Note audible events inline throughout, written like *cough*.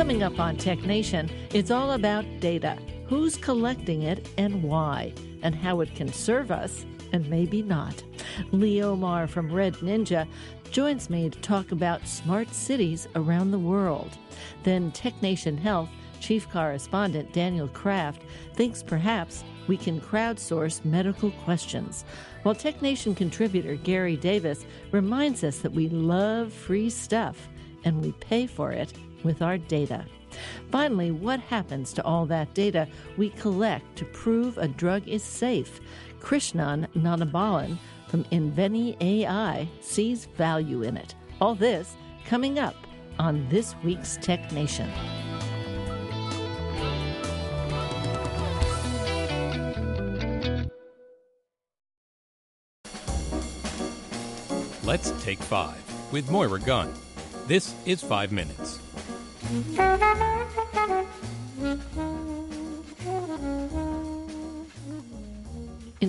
Coming up on Tech Nation, it's all about data who's collecting it and why, and how it can serve us and maybe not. Lee Omar from Red Ninja joins me to talk about smart cities around the world. Then Tech Nation Health Chief Correspondent Daniel Kraft thinks perhaps we can crowdsource medical questions, while Tech Nation contributor Gary Davis reminds us that we love free stuff and we pay for it with our data. Finally, what happens to all that data we collect to prove a drug is safe? Krishnan Nanabalan from Inveni AI sees value in it. All this coming up on this week's Tech Nation. Let's take five with Moira Gunn. This is Five Minutes. In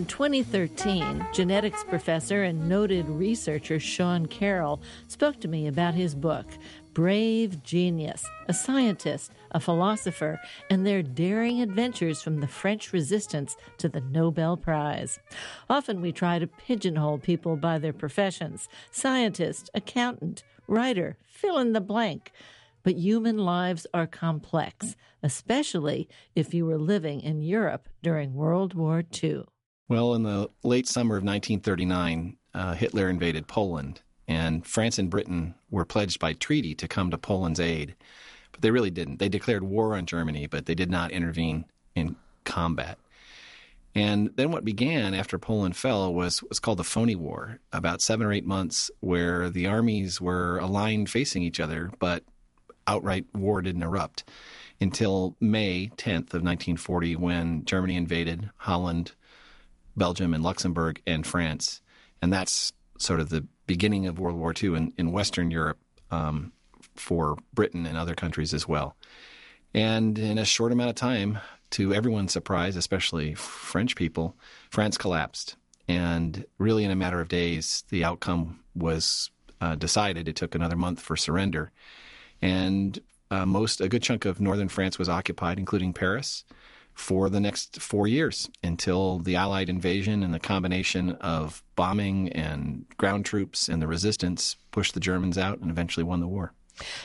2013, genetics professor and noted researcher Sean Carroll spoke to me about his book, Brave Genius, a scientist, a philosopher, and their daring adventures from the French resistance to the Nobel Prize. Often we try to pigeonhole people by their professions scientist, accountant, writer, fill in the blank. But human lives are complex, especially if you were living in Europe during World War II. Well, in the late summer of 1939, uh, Hitler invaded Poland and France and Britain were pledged by treaty to come to Poland's aid, but they really didn't. They declared war on Germany, but they did not intervene in combat. And then what began after Poland fell was was called the Phony War, about seven or eight months where the armies were aligned facing each other, but outright war didn't erupt until May 10th of 1940 when Germany invaded Holland, Belgium, and Luxembourg and France. And that's sort of the beginning of World War II in, in Western Europe um, for Britain and other countries as well. And in a short amount of time, to everyone's surprise, especially French people, France collapsed. And really, in a matter of days, the outcome was uh, decided. It took another month for surrender. And uh, most, a good chunk of northern France was occupied, including Paris for the next four years until the Allied invasion and the combination of bombing and ground troops and the resistance pushed the Germans out and eventually won the war.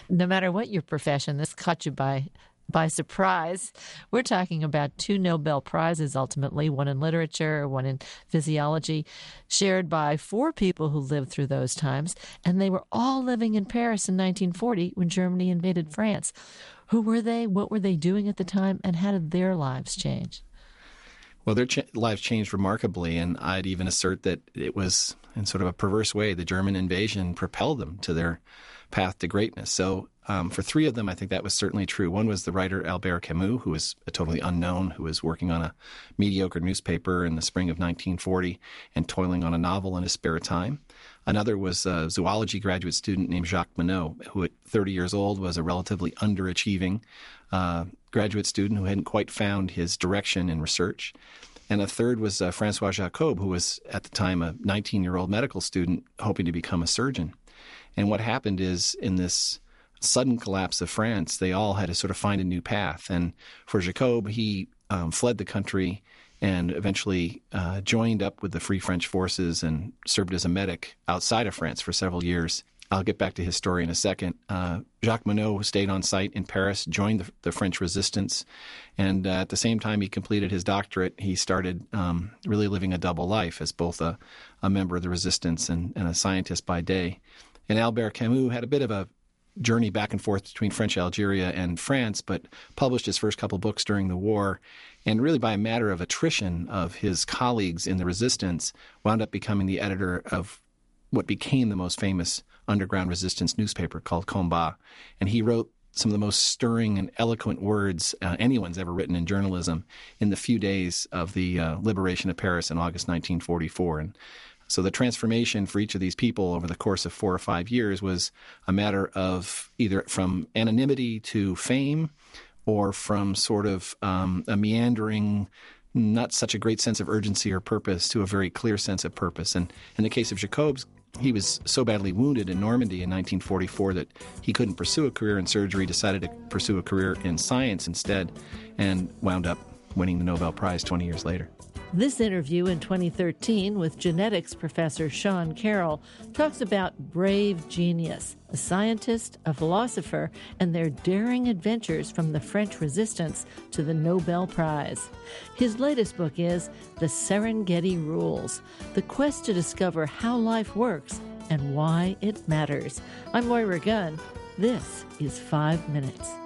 No matter what your profession, this caught you by by surprise. We're talking about two Nobel Prizes ultimately, one in literature, one in physiology, shared by four people who lived through those times, and they were all living in Paris in 1940 when Germany invaded France. Who were they? What were they doing at the time? And how did their lives change? Well, their ch- lives changed remarkably, and I'd even assert that it was, in sort of a perverse way, the German invasion propelled them to their path to greatness. So, um, for three of them, I think that was certainly true. One was the writer Albert Camus, who was a totally unknown, who was working on a mediocre newspaper in the spring of 1940 and toiling on a novel in his spare time. Another was a zoology graduate student named Jacques Monod, who at 30 years old was a relatively underachieving uh, graduate student who hadn't quite found his direction in research. And a third was uh, Francois Jacob, who was at the time a 19 year old medical student hoping to become a surgeon. And what happened is, in this sudden collapse of France, they all had to sort of find a new path. And for Jacob, he um, fled the country and eventually uh, joined up with the Free French forces and served as a medic outside of France for several years. I'll get back to his story in a second. Uh, Jacques Monod stayed on site in Paris, joined the, the French resistance, and uh, at the same time he completed his doctorate, he started um, really living a double life as both a, a member of the resistance and, and, a scientist by day. And Albert Camus had a bit of a journey back and forth between French Algeria and France, but published his first couple books during the war and really by a matter of attrition of his colleagues in the resistance, wound up becoming the editor of what became the most famous underground resistance newspaper called Combat. And he wrote some of the most stirring and eloquent words uh, anyone's ever written in journalism in the few days of the uh, liberation of Paris in August 1944. And so the transformation for each of these people over the course of four or five years was a matter of either from anonymity to fame or from sort of um, a meandering not such a great sense of urgency or purpose to a very clear sense of purpose. And in the case of Jacobs, he was so badly wounded in Normandy in 1944 that he couldn't pursue a career in surgery, decided to pursue a career in science instead, and wound up winning the Nobel Prize 20 years later. This interview in 2013 with genetics professor Sean Carroll talks about brave genius, a scientist, a philosopher, and their daring adventures from the French resistance to the Nobel Prize. His latest book is The Serengeti Rules The Quest to Discover How Life Works and Why It Matters. I'm Moira Gunn. This is Five Minutes.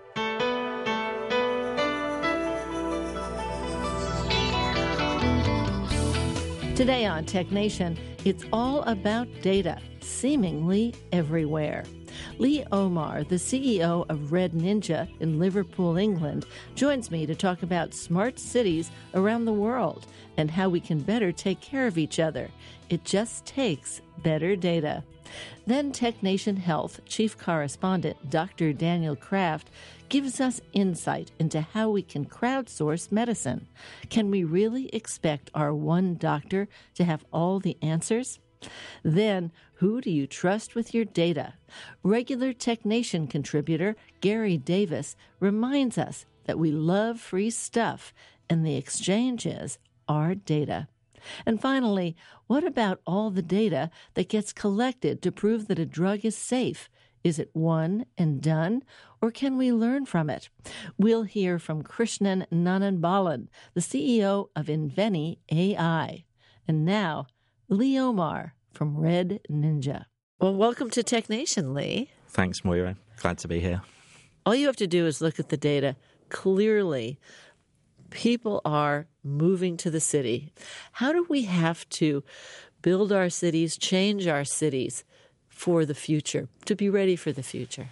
Today on Tech Nation, it's all about data, seemingly everywhere. Lee Omar, the CEO of Red Ninja in Liverpool, England, joins me to talk about smart cities around the world and how we can better take care of each other. It just takes better data. Then Tech Nation Health Chief Correspondent Dr. Daniel Kraft gives us insight into how we can crowdsource medicine. Can we really expect our one doctor to have all the answers? Then, who do you trust with your data? Regular Tech Nation contributor Gary Davis reminds us that we love free stuff, and the exchange is our data. And finally, what about all the data that gets collected to prove that a drug is safe? Is it one and done, or can we learn from it? We'll hear from Krishnan Nananbalan, the CEO of Inveni AI. And now, Lee Omar from Red Ninja. Well, welcome to Tech Nation, Lee. Thanks, Moira. Glad to be here. All you have to do is look at the data. Clearly, people are moving to the city. How do we have to build our cities, change our cities for the future, to be ready for the future?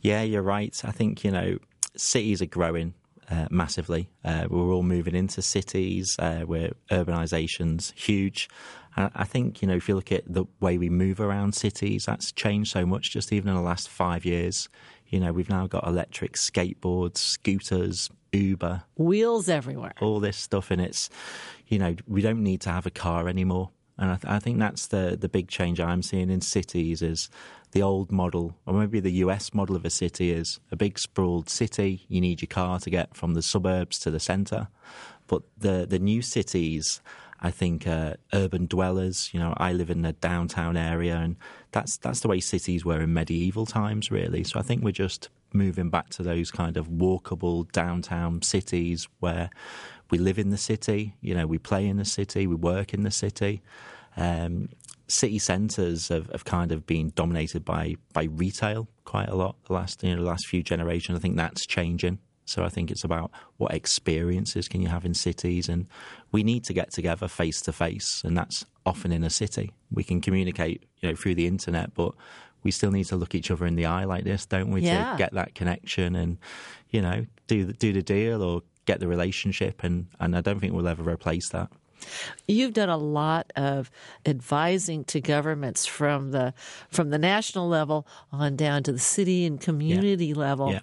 Yeah, you're right. I think, you know, cities are growing uh, massively. Uh, we're all moving into cities uh, where urbanization's huge. I think, you know, if you look at the way we move around cities, that's changed so much just even in the last five years. You know, we've now got electric skateboards, scooters, Uber, wheels everywhere, all this stuff, and it's, you know, we don't need to have a car anymore. And I, th- I, think that's the the big change I'm seeing in cities is the old model, or maybe the US model of a city is a big sprawled city. You need your car to get from the suburbs to the centre. But the the new cities, I think, uh, urban dwellers. You know, I live in the downtown area, and that's that's the way cities were in medieval times, really. So I think we're just moving back to those kind of walkable downtown cities where we live in the city, you know, we play in the city, we work in the city. Um, city centres have, have, kind of been dominated by by retail quite a lot the last you know the last few generations. I think that's changing. So I think it's about what experiences can you have in cities, and we need to get together face to face, and that's often in a city. We can communicate, you know, through the internet, but we still need to look each other in the eye like this, don't we, yeah. to get that connection and you know do the, do the deal or get the relationship. And and I don't think we'll ever replace that. You've done a lot of advising to governments from the from the national level on down to the city and community yeah. level. Yeah.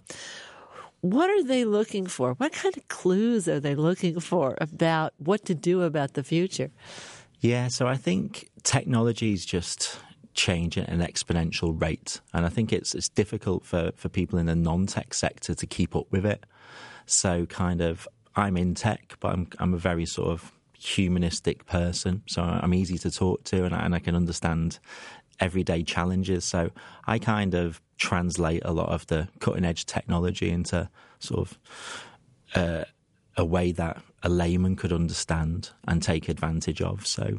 What are they looking for? What kind of clues are they looking for about what to do about the future? Yeah, so I think technology is just change at an exponential rate. And I think it's it's difficult for, for people in the non tech sector to keep up with it. So kind of I'm in tech, but I'm I'm a very sort of humanistic person. So I'm easy to talk to and I, and I can understand everyday challenges. So I kind of translate a lot of the cutting edge technology into sort of uh, a way that a layman could understand and take advantage of. So,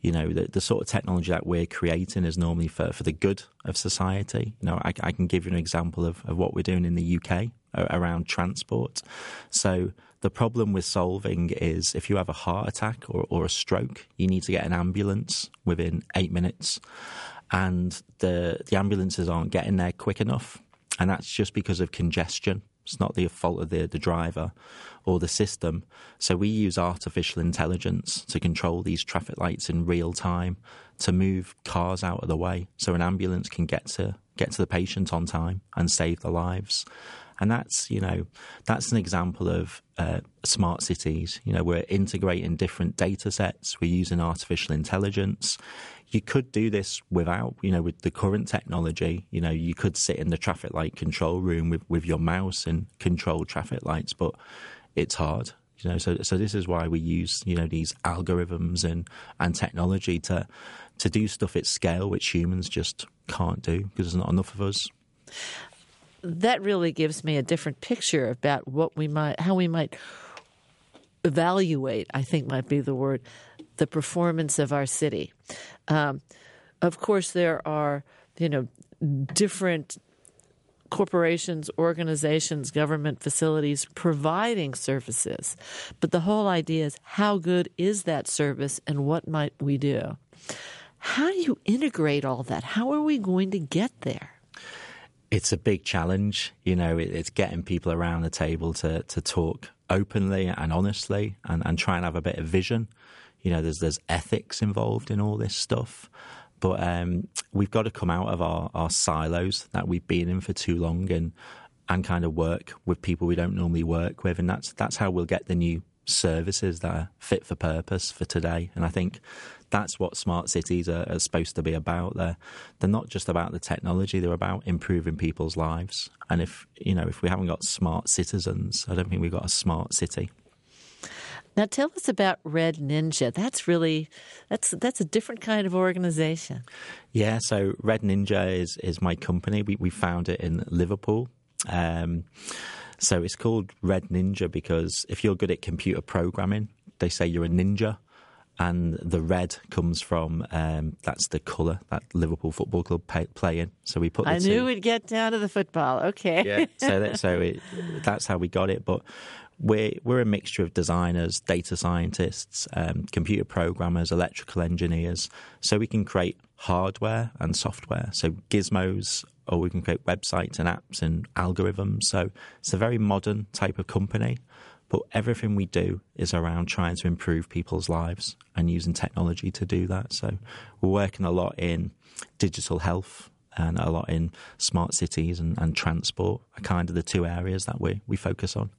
you know, the, the sort of technology that we're creating is normally for, for the good of society. You know, I, I can give you an example of, of what we're doing in the UK around transport. So, The problem with solving is if you have a heart attack or, or a stroke, you need to get an ambulance within eight minutes. And the, the ambulances aren't getting there quick enough. And that's just because of congestion. It's not the fault of the, the driver or the system. So we use artificial intelligence to control these traffic lights in real time to move cars out of the way so an ambulance can get to get to the patient on time and save their lives. And that's, you know, that's an example of uh, smart cities. You know, we're integrating different data sets. We're using artificial intelligence. You could do this without, you know, with the current technology. You know, you could sit in the traffic light control room with, with your mouse and control traffic lights, but it's hard. You know, so so this is why we use you know these algorithms and and technology to to do stuff at scale which humans just can't do because there's not enough of us that really gives me a different picture about what we might, how we might evaluate. I think might be the word, the performance of our city. Um, of course, there are you know different corporations, organizations, government facilities providing services, but the whole idea is how good is that service and what might we do? How do you integrate all that? How are we going to get there? It's a big challenge. You know, it, it's getting people around the table to to talk openly and honestly, and, and try and have a bit of vision. You know, there's there's ethics involved in all this stuff, but um, we've got to come out of our, our silos that we've been in for too long, and and kind of work with people we don't normally work with, and that's that's how we'll get the new services that are fit for purpose for today. And I think that's what smart cities are, are, supposed to be about. They're they're not just about the technology; they're about improving people's lives. And if you know, if we haven't got smart citizens, I don't think we've got a smart city. Now tell us about Red Ninja. That's really that's that's a different kind of organization. Yeah, so Red Ninja is is my company. We we found it in Liverpool. Um, so it's called Red Ninja because if you're good at computer programming, they say you're a ninja and the red comes from um, that's the colour that Liverpool Football Club pay, play in. So we put. I knew two. we'd get down to the football. Okay. Yeah. So that, so it, that's how we got it, but. We're, we're a mixture of designers, data scientists, um, computer programmers, electrical engineers. So we can create hardware and software. So gizmos, or we can create websites and apps and algorithms. So it's a very modern type of company. But everything we do is around trying to improve people's lives and using technology to do that. So we're working a lot in digital health and a lot in smart cities and, and transport are kind of the two areas that we, we focus on.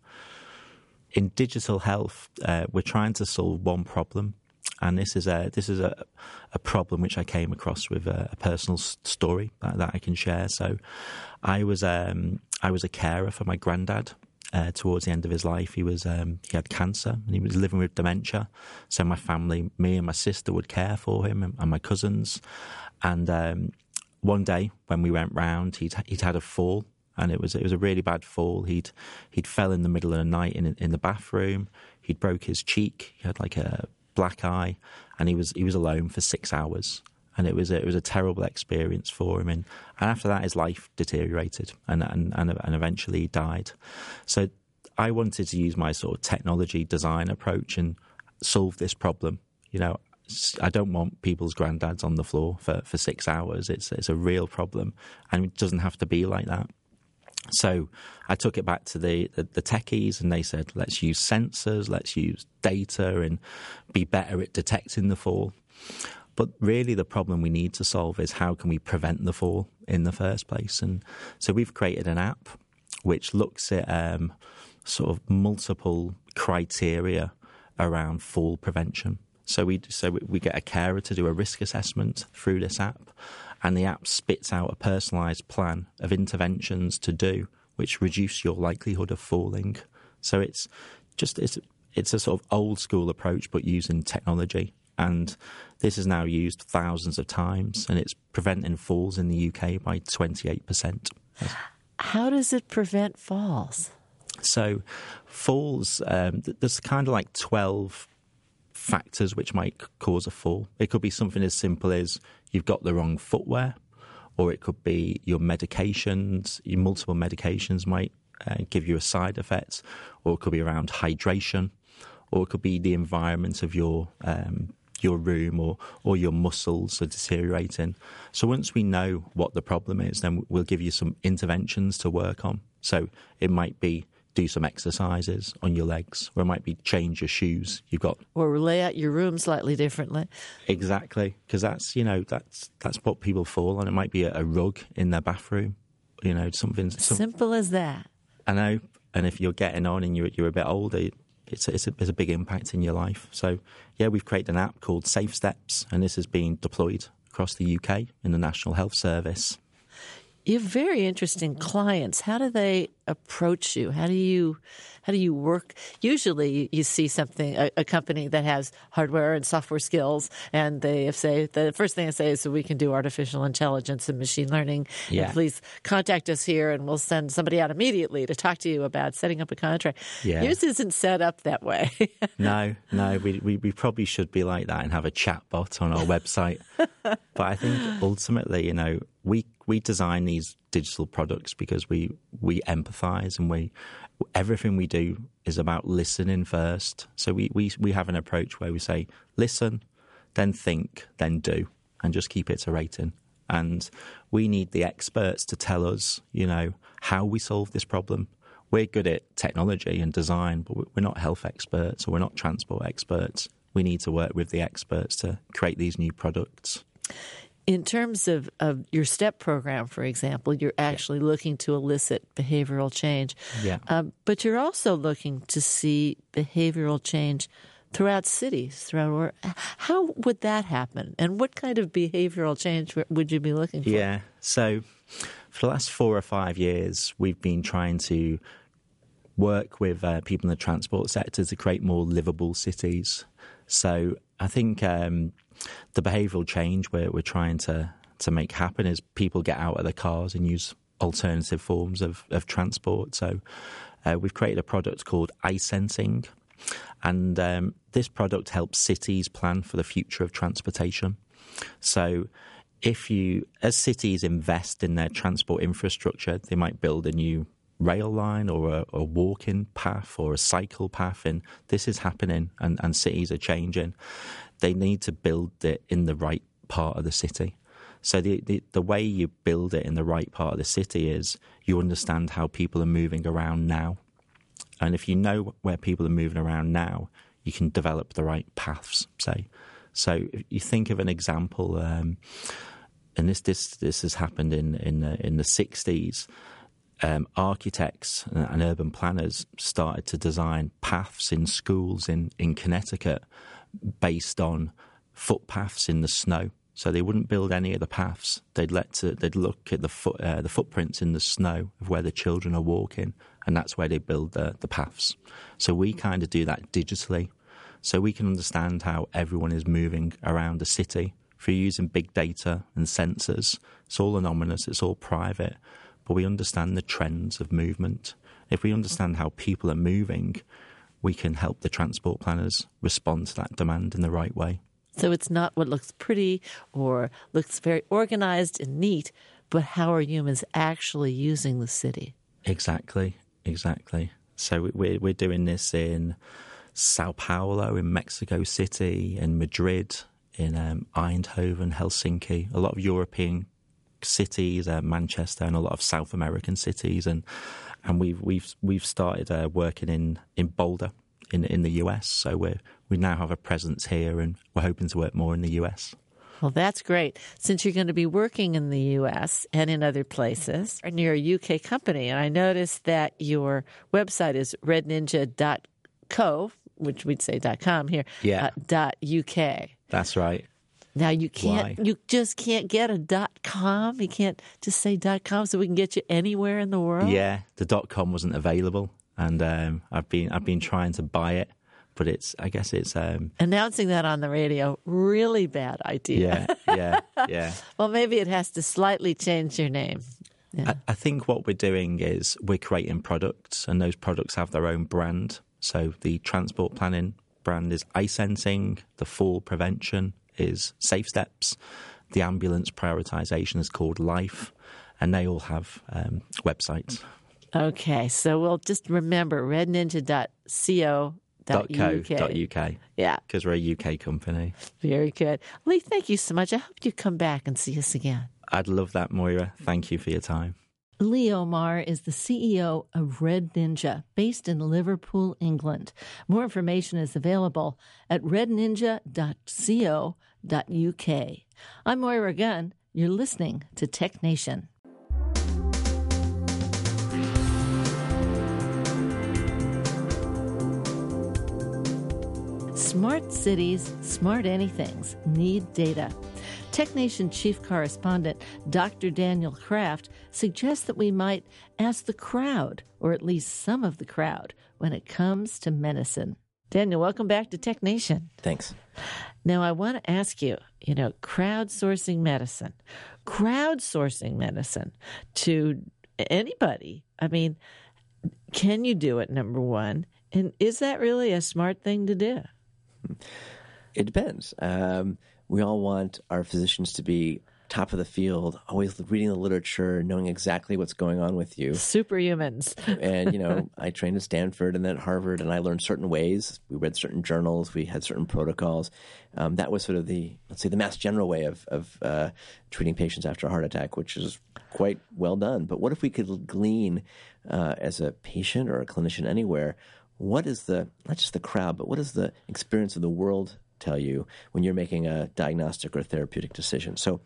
In digital health, uh, we're trying to solve one problem and this is a this is a, a problem which I came across with a, a personal story that, that, I can share. So, I was um, I was a carer for my granddad uh, towards the end of his life. He was um, he had cancer and he was living with dementia. So my family, me and my sister, would care for him and, and my cousins. And um, one day when we went round, he'd he'd had a fall. And it was it was a really bad fall. He'd he'd fell in the middle of the night in in the bathroom. He'd broke his cheek. He had like a black eye, and he was he was alone for six hours and it was a, it was a terrible experience for him. And, and after that, his life deteriorated, and, and and and eventually he died. So I wanted to use my sort of technology design approach and solve this problem. You know, I don't want people's granddads on the floor for, for six hours. It's it's a real problem, and it doesn't have to be like that. So I took it back to the, the, the, techies and they said, let's use sensors, let's use data and be better at detecting the fall. But really, the problem we need to solve is how can we prevent the fall in the first place? And so we've created an app which looks at um, sort of multiple criteria around fall prevention. So we so we get a carer to do a risk assessment through this app, and the app spits out a personalised plan of interventions to do which reduce your likelihood of falling. So it's just it's it's a sort of old school approach, but using technology and this is now used thousands of times, and it's preventing falls in the UK by 28%. How does it prevent falls? So, falls, um, there's kind of like 12 factors which might cause a fall. It could be something as simple as you've got the wrong footwear, or it could be your medications, your multiple medications might uh, give you a side effect, or it could be around hydration, or it could be the environment of your um, your room or or your muscles are deteriorating. So once we know what the problem is, then we'll give you some interventions to work on. So it might be do some exercises on your legs, or it might be change your shoes. You've got or lay out your room slightly differently. Exactly, because that's you know that's that's what people fall on. It might be a, a rug in their bathroom, you know, something some, simple as that. I know, and if you're getting on and you're you're a bit older, it's a, it's a, it's a big impact in your life. So yeah, we've created an app called Safe Steps, and this is being deployed across the UK in the National Health Service. You have very interesting clients. How do they approach you? How do you how do you work? Usually, you see something a, a, company that has hardware and software skills, and they say the first thing they say is, "So we can do artificial intelligence and machine learning. Yeah. And please contact us here, and we'll send somebody out immediately to talk to you about setting up a contract." Yeah. Yours isn't set up that way. *laughs* no, no, we, we we probably should be like that and have a chat bot on our website. *laughs* but I think ultimately, you know, we we design these digital products because we we empathize and we everything we do is about listening first. So we, we, we have an approach where we say, listen, then think, then do, and just keep it iterating. And we need the experts to tell us, you know, how we solve this problem. We're good at technology and design, but we're not health experts or we're not transport experts. We need to work with the experts to create these new products in terms of, of your STEP program, for example, you're actually yeah. looking to elicit behavioral change. Yeah. Um, but you're also looking to see behavioral change throughout cities, throughout how would that happen? And what kind of behavioral change would you be looking for? Yeah. So for the last four or five years, we've been trying to work with uh, people in the transport sector to create more livable cities. So I think um, the behavioural change we're, we're trying to, to make happen is people get out of their cars and use alternative forms of, of transport. So uh, we've created a product called iSensing. And um, this product helps cities plan for the future of transportation. So if you, as cities invest in their transport infrastructure, they might build a new rail line or a, a walking path or a cycle path. And this is happening and, and cities are changing. They need to build it in the right part of the city. So the, the, the way you build it in the right part of the city is you understand how people are moving around now. And if you know where people are moving around now, you can develop the right paths, say. So if you think of an example, um, and this this this has happened in in the, in the 60s um, architects and urban planners started to design paths in schools in, in Connecticut based on footpaths in the snow. So they wouldn't build any of the paths. They'd let to, they'd look at the foot uh, the footprints in the snow of where the children are walking, and that's where they build the, the paths. So we kind of do that digitally, so we can understand how everyone is moving around the city. through using big data and sensors, it's all anonymous, it's all private, but we understand the trends of movement. If we understand how people are moving, we can help the transport planners respond to that demand in the right way. So it's not what looks pretty or looks very organized and neat, but how are humans actually using the city? Exactly, exactly. So we're we're doing this in Sao Paulo, in Mexico City, in Madrid, in um, Eindhoven, Helsinki, a lot of European cities, uh, Manchester, and a lot of South American cities, and and we've we've we've started uh, working in in Boulder in in the US. So we we now have a presence here, and we're hoping to work more in the US. Well, that's great. Since you're going to be working in the U.S. and in other places, and you're a UK company, and I noticed that your website is redninja.co, which we'd say .com here, yeah. Uh, dot .uk. That's right. Now you can't, Why? you just can't get a dot com. You can't just say dot com, so we can get you anywhere in the world. Yeah, the dot com wasn't available, and um, I've been I've been trying to buy it, but it's I guess it's um, announcing that on the radio really bad idea. Yeah, yeah, *laughs* yeah. well, maybe it has to slightly change your name. Yeah. I, I think what we're doing is we're creating products, and those products have their own brand. So the transport planning brand is iSensing, the fall prevention is Safe Steps. The ambulance prioritization is called Life, and they all have um, websites. Okay, so we'll just remember redninja.co. .co.uk. Yeah. Because we're a UK company. Very good. Lee, thank you so much. I hope you come back and see us again. I'd love that, Moira. Thank you for your time. Lee Omar is the CEO of Red Ninja, based in Liverpool, England. More information is available at redninja.co.uk. I'm Moira Gunn. You're listening to Tech Nation. Smart cities, smart anythings need data. TechNation chief correspondent Dr. Daniel Kraft suggests that we might ask the crowd, or at least some of the crowd, when it comes to medicine. Daniel, welcome back to TechNation. Thanks. Now, I want to ask you, you know, crowdsourcing medicine, crowdsourcing medicine to anybody. I mean, can you do it, number one? And is that really a smart thing to do? It depends. Um, we all want our physicians to be top of the field, always reading the literature, knowing exactly what's going on with you. Superhumans. and, you know, *laughs* I trained at Stanford and then at Harvard, and I learned certain ways. We read certain journals, we had certain protocols. Um, that was sort of the, let's say, the mass general way of, of uh, treating patients after a heart attack, which is quite well done. But what if we could glean uh, as a patient or a clinician anywhere? What is the, not just the crowd, but what is the experience of the world tell you when you're making a diagnostic or therapeutic decision. So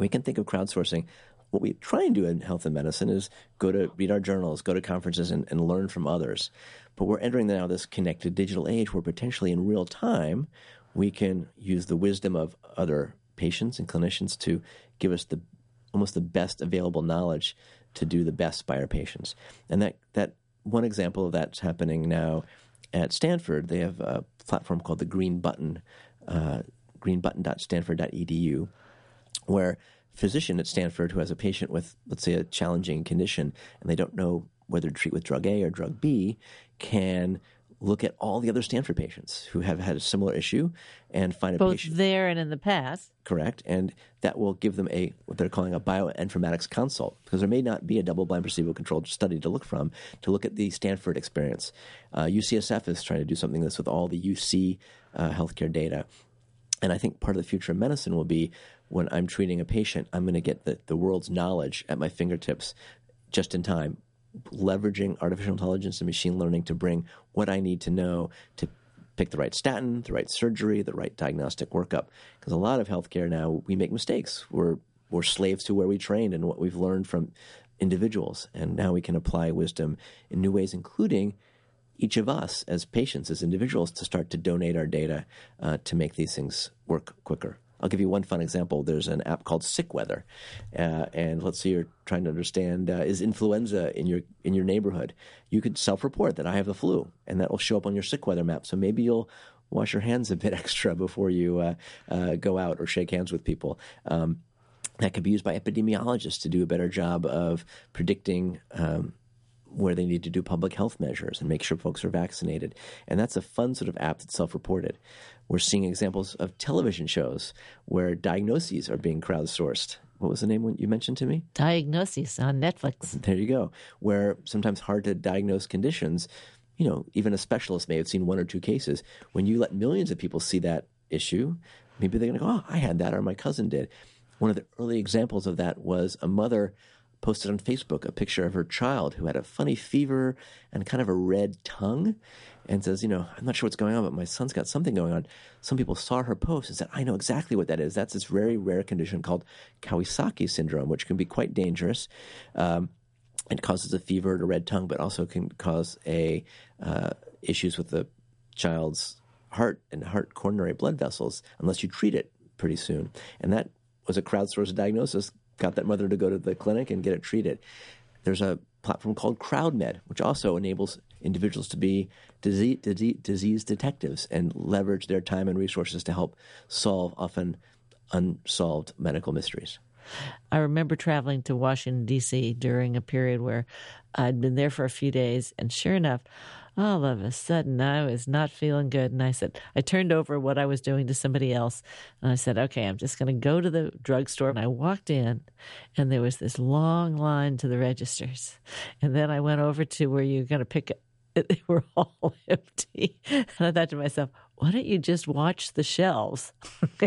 we can think of crowdsourcing. What we try and do in health and medicine is go to read our journals, go to conferences, and, and learn from others. But we're entering now this connected digital age where potentially in real time we can use the wisdom of other patients and clinicians to give us the almost the best available knowledge to do the best by our patients. And that that one example of that's happening now at Stanford, they have a platform called the Green Button, uh, greenbutton.stanford.edu, where a physician at Stanford who has a patient with, let's say, a challenging condition, and they don't know whether to treat with drug A or drug B, can look at all the other Stanford patients who have had a similar issue and find a Both patient there and in the past. correct, and that will give them a what they're calling a bioinformatics consult because there may not be a double-blind placebo-controlled study to look from to look at the Stanford experience. Uh, UCSF is trying to do something like this with all the UC uh, healthcare data, and I think part of the future of medicine will be when I'm treating a patient, I'm going to get the, the world's knowledge at my fingertips just in time, leveraging artificial intelligence and machine learning to bring what I need to know to pick the right statin, the right surgery, the right diagnostic workup. Because a lot of healthcare now, we make mistakes. We're, we're slaves to where we trained and what we've learned from individuals. And now we can apply wisdom in new ways, including each of us as patients, as individuals, to start to donate our data uh, to make these things work quicker. I'll give you one fun example. There's an app called Sick Weather, uh, and let's say you're trying to understand uh, is influenza in your in your neighborhood. You could self-report that I have the flu, and that will show up on your Sick Weather map. So maybe you'll wash your hands a bit *laughs* extra before you uh, uh, go out or shake hands with people. Um, that could be used by epidemiologists to do a better job of predicting um, where they need to do public health measures and make sure folks are vaccinated. And that's a fun sort of app that's self reported. We're seeing examples of television shows where diagnoses are being crowdsourced. What was the name you mentioned to me? Diagnosis on Netflix. There you go. Where sometimes hard to diagnose conditions, you know, even a specialist may have seen one or two cases. When you let millions of people see that issue, maybe they're going to go, oh, I had that or my cousin did. One of the early examples of that was a mother posted on Facebook a picture of her child who had a funny fever and kind of a red tongue and says, You know, I'm not sure what's going on, but my son's got something going on. Some people saw her post and said, I know exactly what that is. That's this very rare condition called Kawasaki syndrome, which can be quite dangerous. Um, it causes a fever and a red tongue, but also can cause a uh, issues with the child's heart and heart coronary blood vessels unless you treat it pretty soon. And that was a crowdsourced diagnosis got that mother to go to the clinic and get it treated. There's a platform called CrowdMed, which also enables individuals to be disease, disease, disease detectives and leverage their time and resources to help solve often unsolved medical mysteries. I remember traveling to Washington, D.C. during a period where I'd been there for a few days, and sure enough, all of a sudden I was not feeling good. And I said, I turned over what I was doing to somebody else. And I said, okay, I'm just going to go to the drugstore. And I walked in, and there was this long line to the registers. And then I went over to where you're going to pick it. *laughs* They were all *laughs* empty. And I thought to myself, why don't you just watch the shelves? *laughs*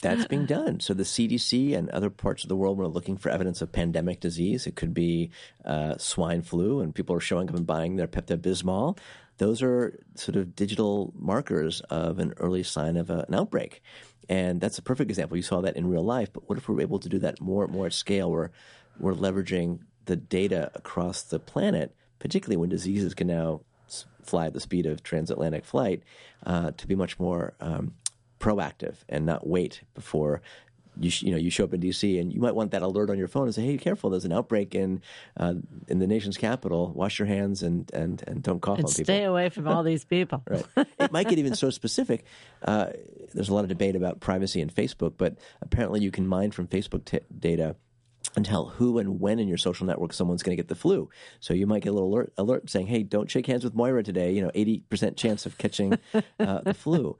That's being done. So the CDC and other parts of the world were looking for evidence of pandemic disease. It could be uh, swine flu, and people are showing up and buying their Pepto Bismol. Those are sort of digital markers of an early sign of a, an outbreak. And that's a perfect example. You saw that in real life, but what if we we're able to do that more and more at scale? Where we're leveraging the data across the planet, particularly when diseases can now fly at the speed of transatlantic flight, uh, to be much more um, proactive and not wait before you sh- you know you show up in D.C. and you might want that alert on your phone and say, "Hey, careful! There's an outbreak in uh, in the nation's capital. Wash your hands and and, and don't cough and on people. Stay away from all these people." *laughs* right. It might get even so specific. Uh, there's a lot of debate about privacy in Facebook, but apparently you can mine from Facebook t- data and tell who and when in your social network someone's going to get the flu. So you might get a little alert, alert saying, "Hey, don't shake hands with Moira today." You know, eighty percent chance of catching uh, the flu.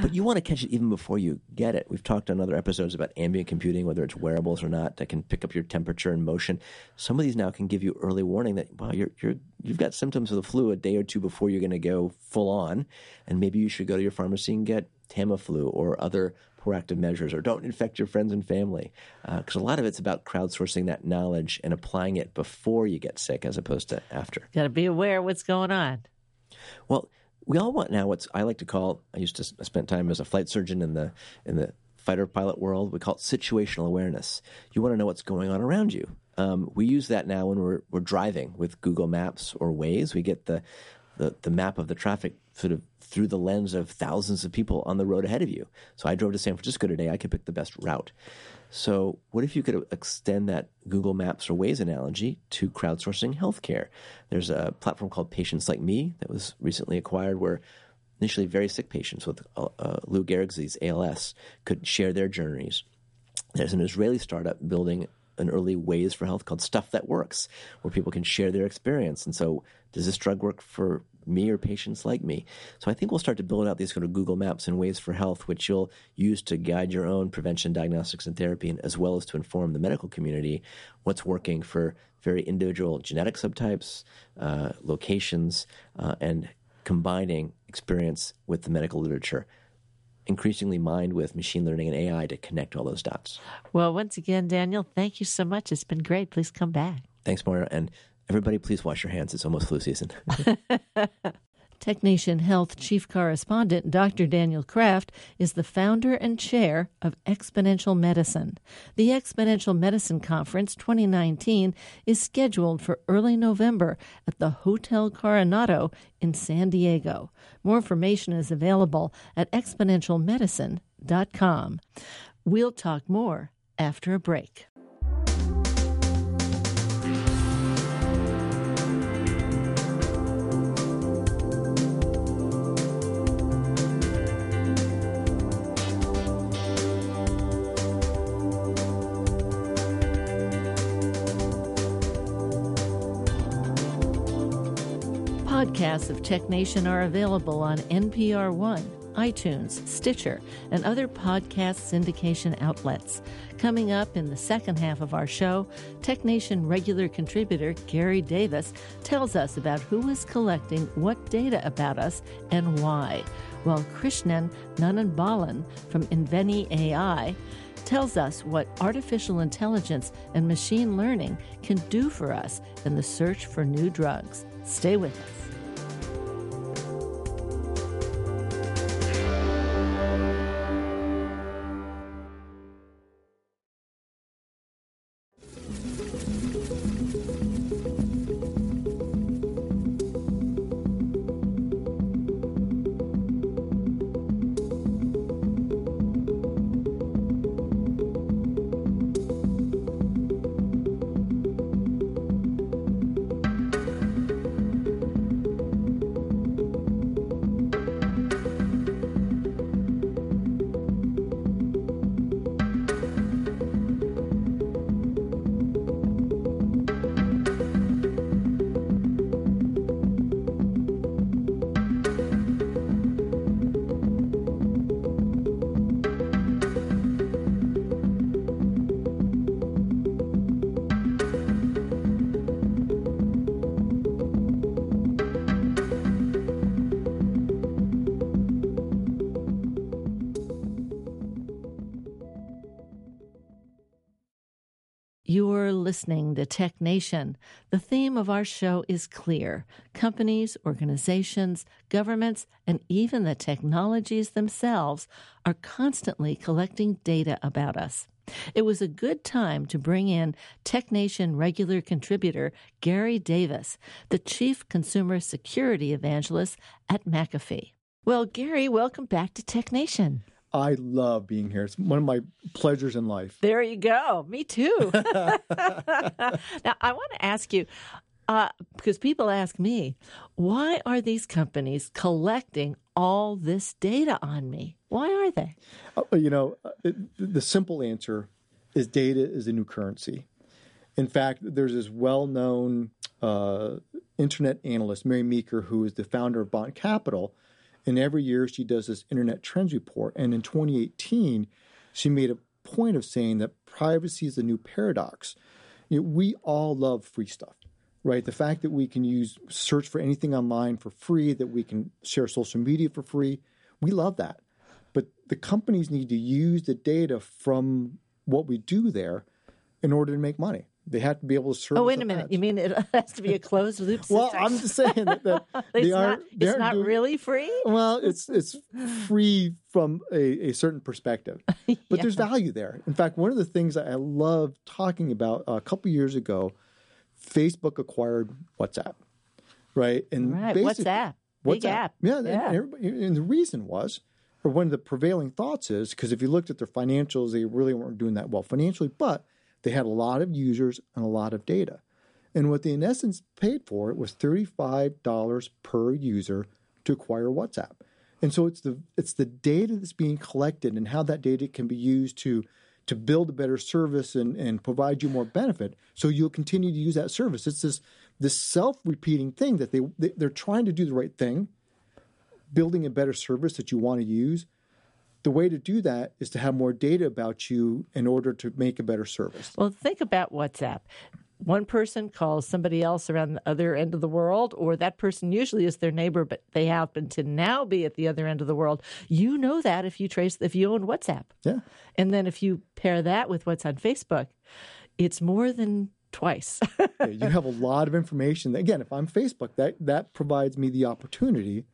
But you want to catch it even before you get it. We've talked on other episodes about ambient computing, whether it's wearables or not, that can pick up your temperature and motion. Some of these now can give you early warning that wow, you're you're you've got symptoms of the flu a day or two before you're going to go full on, and maybe you should go to your pharmacy and get Tamiflu or other proactive measures or don't infect your friends and family. Because uh, a lot of it's about crowdsourcing that knowledge and applying it before you get sick as opposed to after. Got to be aware of what's going on. Well, we all want now what's I like to call. I used to spend time as a flight surgeon in the in the fighter pilot world. We call it situational awareness. You want to know what's going on around you. Um, we use that now when we're we're driving with Google Maps or Waze. We get the the, the map of the traffic sort of through the lens of thousands of people on the road ahead of you. So I drove to San Francisco today. I could pick the best route. So what if you could extend that Google Maps or Waze analogy to crowdsourcing healthcare? There's a platform called Patients Like Me that was recently acquired where initially very sick patients with uh, uh, Lou Gehrig's disease, ALS, could share their journeys. There's an Israeli startup building an early Waze for health called Stuff That Works, where people can share their experience. And so, does this drug work for me or patients like me? So, I think we'll start to build out these kind of Google Maps and Waze for health, which you'll use to guide your own prevention, diagnostics, and therapy, and as well as to inform the medical community what's working for very individual genetic subtypes, uh, locations, uh, and combining experience with the medical literature increasingly mined with machine learning and AI to connect all those dots. Well, once again, Daniel, thank you so much. It's been great. Please come back. Thanks, Moira. And everybody, please wash your hands. It's almost flu season. *laughs* TechNation Health Chief Correspondent Dr. Daniel Kraft is the founder and chair of Exponential Medicine. The Exponential Medicine Conference 2019 is scheduled for early November at the Hotel Coronado in San Diego. More information is available at exponentialmedicine.com. We'll talk more after a break. Podcasts of Tech Nation are available on NPR One, iTunes, Stitcher, and other podcast syndication outlets. Coming up in the second half of our show, Tech Nation regular contributor Gary Davis tells us about who is collecting what data about us and why, while Krishnan Nananbalan from Inveni AI tells us what artificial intelligence and machine learning can do for us in the search for new drugs. Stay with us. Listening to Tech Nation. The theme of our show is clear. Companies, organizations, governments, and even the technologies themselves are constantly collecting data about us. It was a good time to bring in Tech Nation regular contributor Gary Davis, the Chief Consumer Security Evangelist at McAfee. Well, Gary, welcome back to Tech Nation. I love being here. It's one of my pleasures in life. There you go. Me too. *laughs* *laughs* now, I want to ask you uh, because people ask me, why are these companies collecting all this data on me? Why are they? Uh, you know, uh, it, the simple answer is data is a new currency. In fact, there's this well known uh, internet analyst, Mary Meeker, who is the founder of Bond Capital and every year she does this Internet Trends Report. And in 2018, she made a point of saying that privacy is the new paradox. You know, we all love free stuff, right? The fact that we can use search for anything online for free, that we can share social media for free, we love that. But the companies need to use the data from what we do there in order to make money. They have to be able to serve. Oh, wait a minute! You mean it *laughs* has to be a closed loop? well, I'm just saying that, that *laughs* they are. Not, it's not doing, really free. Well, it's it's free from a, a certain perspective, *laughs* but yeah. there's value there. In fact, one of the things I love talking about uh, a couple years ago, Facebook acquired WhatsApp, right? And right, WhatsApp, big WhatsApp, app. Yeah, yeah. And, and the reason was or one of the prevailing thoughts is because if you looked at their financials, they really weren't doing that well financially, but they had a lot of users and a lot of data. And what they in essence paid for it was $35 per user to acquire WhatsApp. And so it's the it's the data that's being collected and how that data can be used to to build a better service and, and provide you more benefit. So you'll continue to use that service. It's this this self-repeating thing that they, they they're trying to do the right thing, building a better service that you want to use, the way to do that is to have more data about you in order to make a better service. Well, think about WhatsApp. One person calls somebody else around the other end of the world, or that person usually is their neighbor, but they happen to now be at the other end of the world. You know that if you trace, if you own WhatsApp. Yeah. And then if you pair that with what's on Facebook, it's more than twice. you have a lot of information. Again, if I'm Facebook, that that provides me the opportunity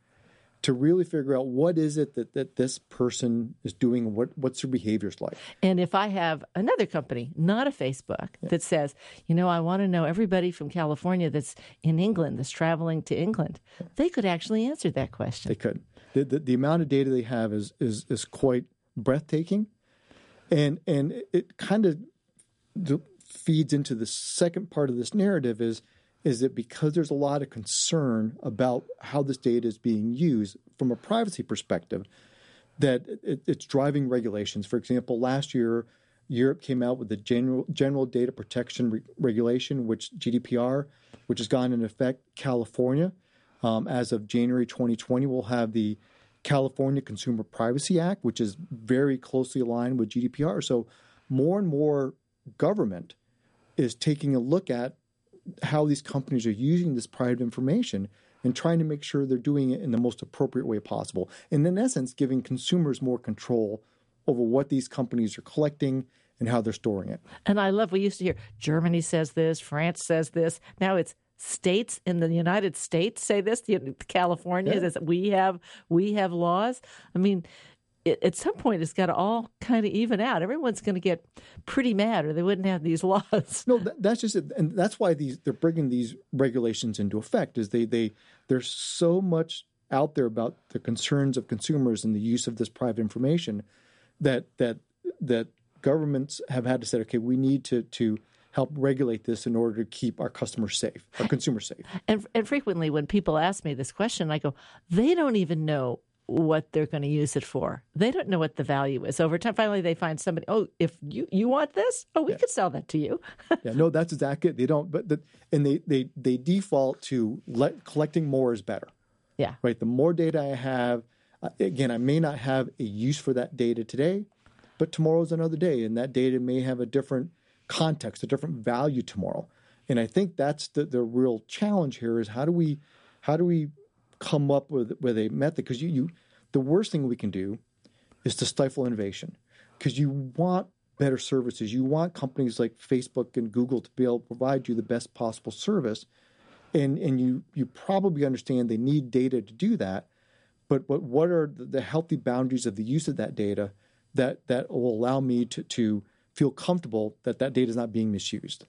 to really figure out what is it that, that this person is doing what what's their behaviors like and if i have another company not a facebook yeah. that says you know i want to know everybody from california that's in england that's traveling to england yeah. they could actually answer that question they could the, the, the, amount of data they have is is is quite breathtaking and and it kind of feeds into the second part of this narrative is is that because there's a lot of concern about how this data is being used from a privacy perspective, that it, it's driving regulations. For example, last year, Europe came out with the general, general data protection re- regulation, which GDPR, which has gone into effect. California, um, as of January 2020, will have the California Consumer Privacy Act, which is very closely aligned with GDPR. So, more and more government is taking a look at how these companies are using this private information and trying to make sure they're doing it in the most appropriate way possible. And in essence, giving consumers more control over what these companies are collecting and how they're storing it. And I love, we used to hear Germany says this, France says this. Now it's states in the United States say this. California yeah. says we have we have laws. I mean, it, at some point it's got to all kind of even out. Everyone's going to get pretty mad, or they wouldn't have these *laughs* laws. no, that, that's just it, and that's why these they're bringing these regulations into effect. Is they they there's so much out there about the concerns of consumers and the use of this private information that that that governments have had to say, okay, we need to to help regulate this in order to keep our customers safe, our consumers safe. And, and frequently, when people ask me this question, I go, they don't even know what they're going to use it for. They don't know what the value is. Over time, finally, they find somebody. Oh, if you you want this, oh, we yeah. could sell that to you. *laughs* yeah, no, that's exactly it. They don't, but the, and they they they default to let, collecting more is better. Yeah, right. The more data I have, again, I may not have a use for that data today, but tomorrow's another day, and that data may have a different context, a different value tomorrow. And I think that's the the real challenge here is how do we how do we come up with with a method because you, you the worst thing we can do is to stifle innovation because you want better services. You want companies like Facebook and Google to be able to provide you the best possible service. And, and you, you probably understand they need data to do that. But, but what are the healthy boundaries of the use of that data that, that will allow me to, to feel comfortable that that data is not being misused?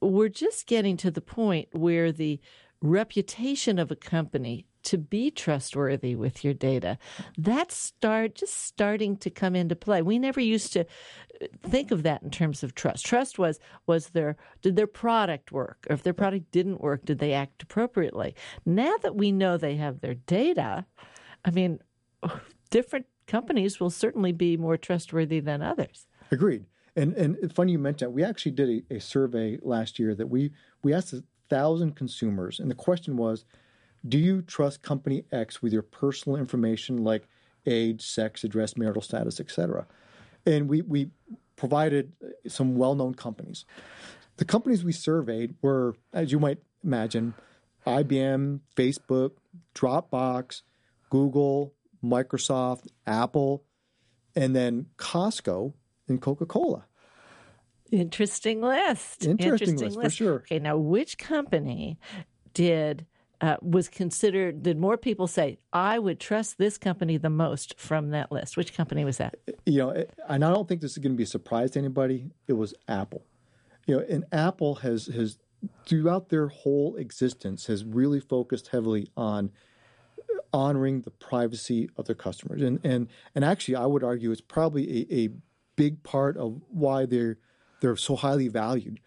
We're just getting to the point where the reputation of a company to be trustworthy with your data. That start just starting to come into play. We never used to uh, think of that in terms of trust. Trust was was their did their product work? Or if their product didn't work, did they act appropriately? Now that we know they have their data, I mean, different companies will certainly be more trustworthy than others. Agreed. And and funny you mentioned that. We actually did a, a survey last year that we we asked a thousand consumers, and the question was do you trust company X with your personal information like age, sex, address, marital status, etc.? And we, we provided some well known companies. The companies we surveyed were, as you might imagine, IBM, Facebook, Dropbox, Google, Microsoft, Apple, and then Costco and Coca Cola. Interesting list. Interesting, Interesting list, list, for sure. Okay, now which company did uh, was considered, did more people say, I would trust this company the most from that list? Which company was that? You know, and I don't think this is going to be a surprise to anybody. It was Apple. You know, and Apple has, has throughout their whole existence, has really focused heavily on honoring the privacy of their customers. And, and, and actually, I would argue it's probably a, a big part of why they're, they're so highly valued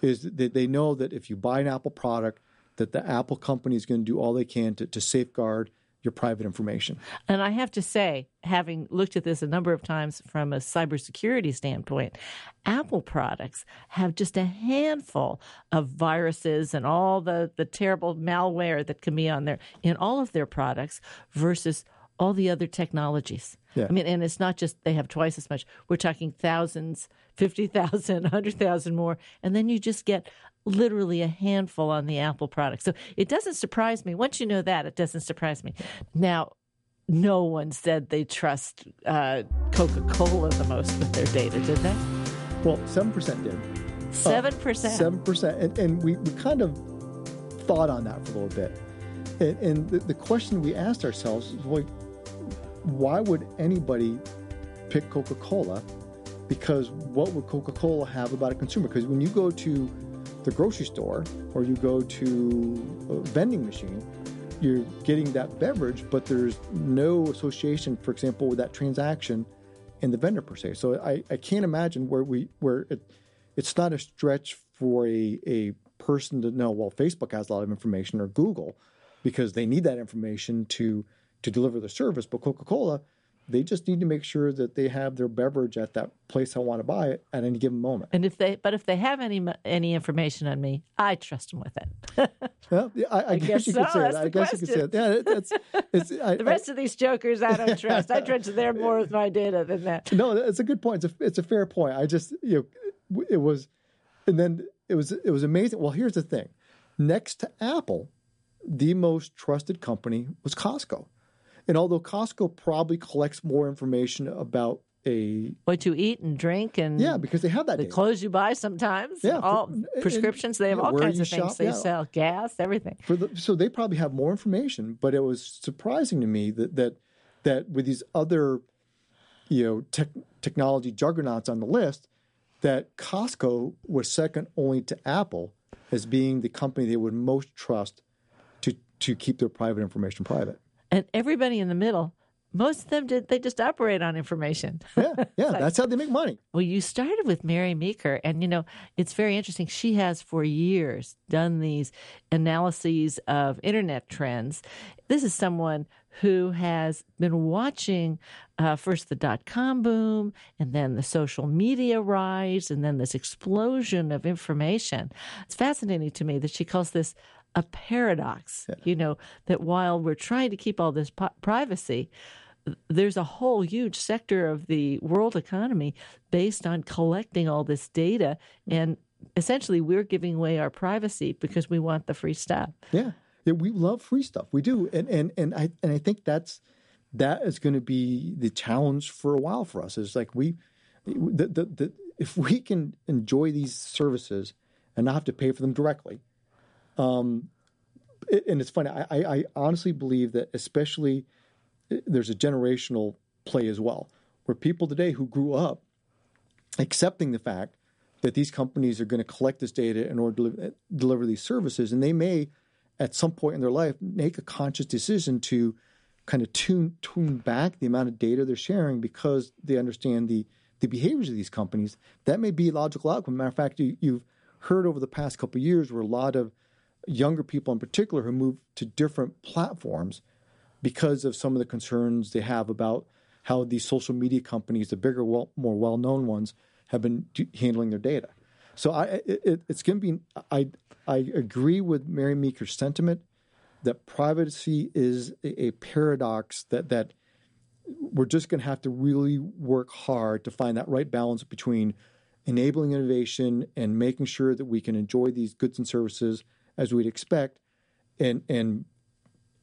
is that they know that if you buy an Apple product, that the Apple company is going to do all they can to, to safeguard your private information. And I have to say, having looked at this a number of times from a cybersecurity standpoint, Apple products have just a handful of viruses and all the, the terrible malware that can be on there in all of their products versus all the other technologies. Yeah. I mean, and it's not just they have twice as much. We're talking thousands, 50,000, *laughs* 100,000 more. And then you just get literally a handful on the Apple product. So it doesn't surprise me. Once you know that, it doesn't surprise me. Now, no one said they trust uh, Coca Cola the most with their data, did they? Well, 7% did. 7%? Uh, 7%. And, and we, we kind of thought on that for a little bit. And, and the, the question we asked ourselves is, like, why would anybody pick Coca Cola? Because what would Coca Cola have about a consumer? Because when you go to the grocery store or you go to a vending machine, you're getting that beverage, but there's no association, for example, with that transaction in the vendor per se. So I, I can't imagine where we where it, it's not a stretch for a, a person to know, well, Facebook has a lot of information or Google because they need that information to to deliver the service. But Coca Cola, they just need to make sure that they have their beverage at that place I want to buy it at any given moment. And if they, but if they have any any information on me, I trust them with it. *laughs* well, I, I, I guess, guess, you so. could say That's it. I guess question. you could say it. Yeah, it's, it's, *laughs* I, the rest of these jokers, I don't trust. I trust them more with my data than that. *laughs* No, it's a good point. It's a, it's a fair point. I just, you know, it was, and then it was, it was amazing. Well, here's the thing: next to Apple, the most trusted company was Costco. And although Costco probably collects more information about a what you eat and drink and yeah, because they have that the data. clothes you buy sometimes. Yeah, all for, prescriptions. And, they have yeah, all kinds of things shop, they yeah. sell, gas, everything. The, so they probably have more information. But it was surprising to me that that that with these other you know tech, technology juggernauts on the list, that Costco was second only to Apple as being the company they would most trust to to keep their private information private and everybody in the middle most of them did they just operate on information. Yeah yeah *laughs* like, that's how they make money. well you started with mary meeker and you know it's very interesting. She has for years done these analyses of internet trends. This is someone who has been watching uh, first the dot com boom and then the social media rise and then this explosion of information. It's fascinating to me that she calls this a paradox, yeah. you know, that while we're trying to keep all this po- privacy, there's a whole huge sector of the world economy based on collecting all this data mm-hmm. and essentially we're giving away our privacy because we want the free stuff. Yeah. yeah we love free stuff. We do. And and and I and I think that's that is going to be the challenge for a while for us. Is like we the, the, the if we can enjoy these services and not have to pay for them directly, um, and it's funny. I, I honestly believe that, especially, there's a generational play as well, where people today who grew up accepting the fact that these companies are going to collect this data in order to deliver, deliver these services, and they may, at some point in their life, make a conscious decision to kind of tune tune back the amount of data they're sharing because they understand the the behaviors of these companies. That may be a logical outcome. Matter of fact, you, you've heard over the past couple years where a lot of younger people in particular who move to different platforms because of some of the concerns they have about how these social media companies, the bigger, well, more well-known ones, have been handling their data. So I, it, it's going to be. I I agree with Mary Meeker's sentiment that privacy is a, a paradox that that we're just going to have to really work hard to find that right balance between enabling innovation and making sure that we can enjoy these goods and services as we'd expect, and and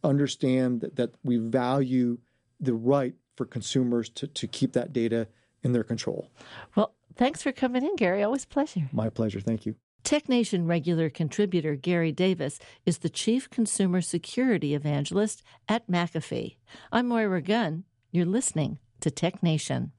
understand that, that we value the right for consumers to, to keep that data in their control. Well, thanks for coming in, Gary. Always pleasure. My pleasure. Thank you. TechNation regular contributor Gary Davis is the Chief Consumer Security Evangelist at McAfee. I'm Moira Gunn. You're listening to TechNation.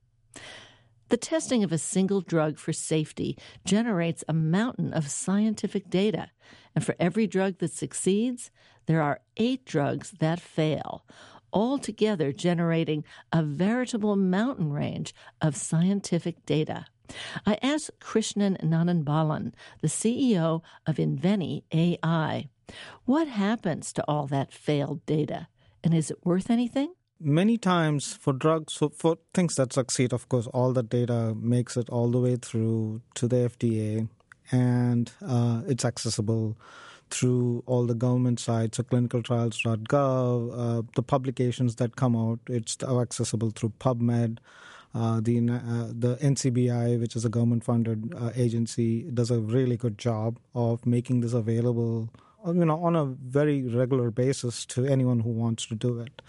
The testing of a single drug for safety generates a mountain of scientific data. And for every drug that succeeds, there are eight drugs that fail, altogether generating a veritable mountain range of scientific data. I asked Krishnan Nandabalan, the CEO of Inveni AI, what happens to all that failed data? And is it worth anything? many times for drugs, for, for things that succeed, of course, all the data makes it all the way through to the FDA and uh, it's accessible through all the government sites, so clinicaltrials.gov, uh, the publications that come out, it's accessible through PubMed. Uh, the uh, the NCBI, which is a government-funded uh, agency, does a really good job of making this available, you know, on a very regular basis to anyone who wants to do it.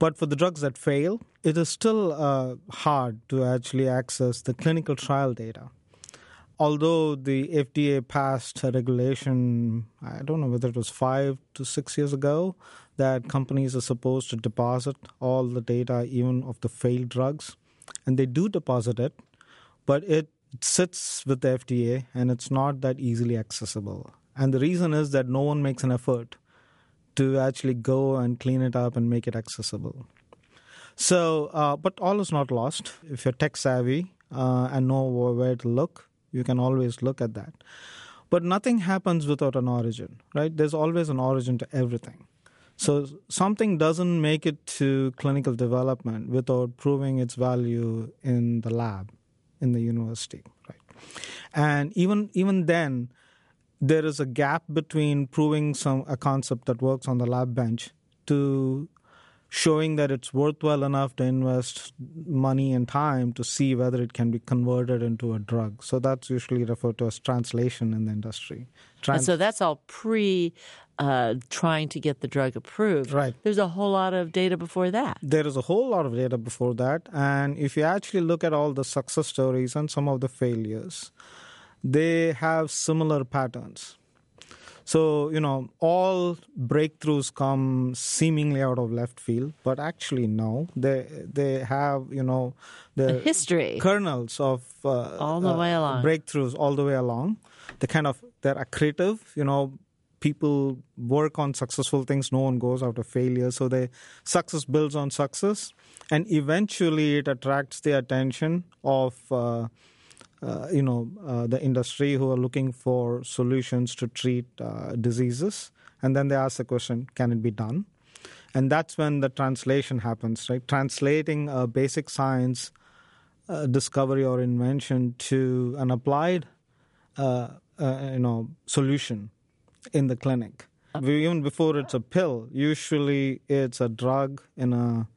But for the drugs that fail, it is still uh, hard to actually access the clinical trial data. Although the FDA passed a regulation, I don't know whether it was five to six years ago, that companies are supposed to deposit all the data, even of the failed drugs. And they do deposit it, but it sits with the FDA and it's not that easily accessible. And the reason is that no one makes an effort to actually go and clean it up and make it accessible. So, uh, but all is not lost. If you're tech savvy uh, and know where to look, you can always look at that. But nothing happens without an origin, right? There's always an origin to everything. So something doesn't make it to clinical development without proving its value in the lab, in the university, right? And even even then, there is a gap between proving some a concept that works on the lab bench to showing that it's worthwhile enough to invest money and time to see whether it can be converted into a drug. So that's usually referred to as translation in the industry. Trans- and so that's all pre uh, trying to get the drug approved. Right. There's a whole lot of data before that. There is a whole lot of data before that. And if you actually look at all the success stories and some of the failures, they have similar patterns. So, you know, all breakthroughs come seemingly out of left field, but actually, no. They they have, you know, the history kernels of uh, all the uh, way along breakthroughs all the way along. They kind of they're accretive, you know. People work on successful things. No one goes after failure. So the success builds on success, and eventually it attracts the attention of uh, uh, you know uh, the industry who are looking for solutions to treat uh, diseases and then they ask the question can it be done? And that's when the translation happens right? Translating a basic science uh, discovery or invention to an applied uh, uh, you know solution in the clinic. Even before it's a pill usually it's a drug in a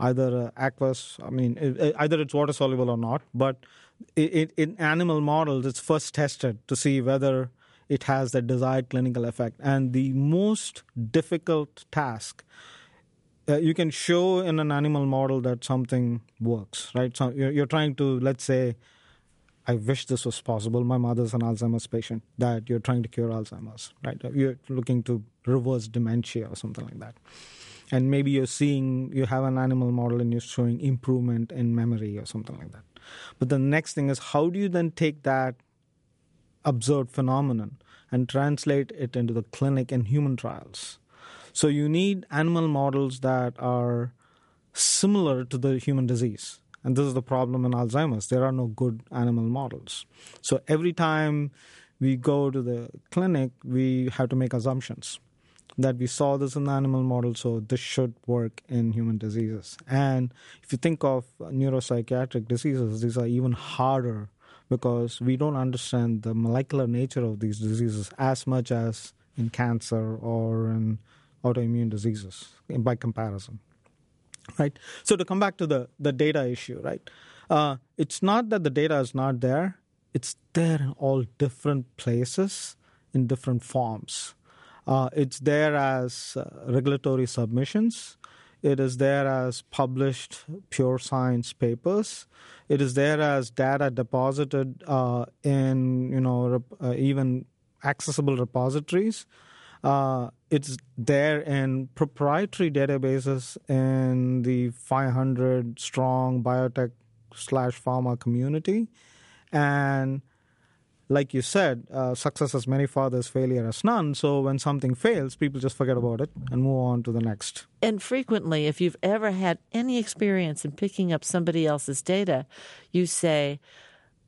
either aqueous i mean either it's water soluble or not but in animal models, it's first tested to see whether it has the desired clinical effect. And the most difficult task, uh, you can show in an animal model that something works, right? So you're, you're trying to, let's say, I wish this was possible. My mother's an Alzheimer's patient. That you're trying to cure Alzheimer's, right? You're looking to reverse dementia or something like that. And maybe you're seeing you have an animal model and you're showing improvement in memory or something like that. But the next thing is how do you then take that observed phenomenon and translate it into the clinic and human trials? So you need animal models that are similar to the human disease. And this is the problem in Alzheimer's. There are no good animal models. So every time we go to the clinic, we have to make assumptions that we saw this in the animal model, so this should work in human diseases. And if you think of neuropsychiatric diseases, these are even harder because we don't understand the molecular nature of these diseases as much as in cancer or in autoimmune diseases by comparison right? So to come back to the the data issue right? Uh, it's not that the data is not there. It's there in all different places in different forms uh, it's there as uh, regulatory submissions. It is there as published pure science papers. It is there as data deposited uh, in you know rep- uh, even accessible repositories. Uh, it's there in proprietary databases in the 500 strong biotech slash pharma community. And like you said, uh, success has many fathers, failure has none. So when something fails, people just forget about it and move on to the next. And frequently, if you've ever had any experience in picking up somebody else's data, you say,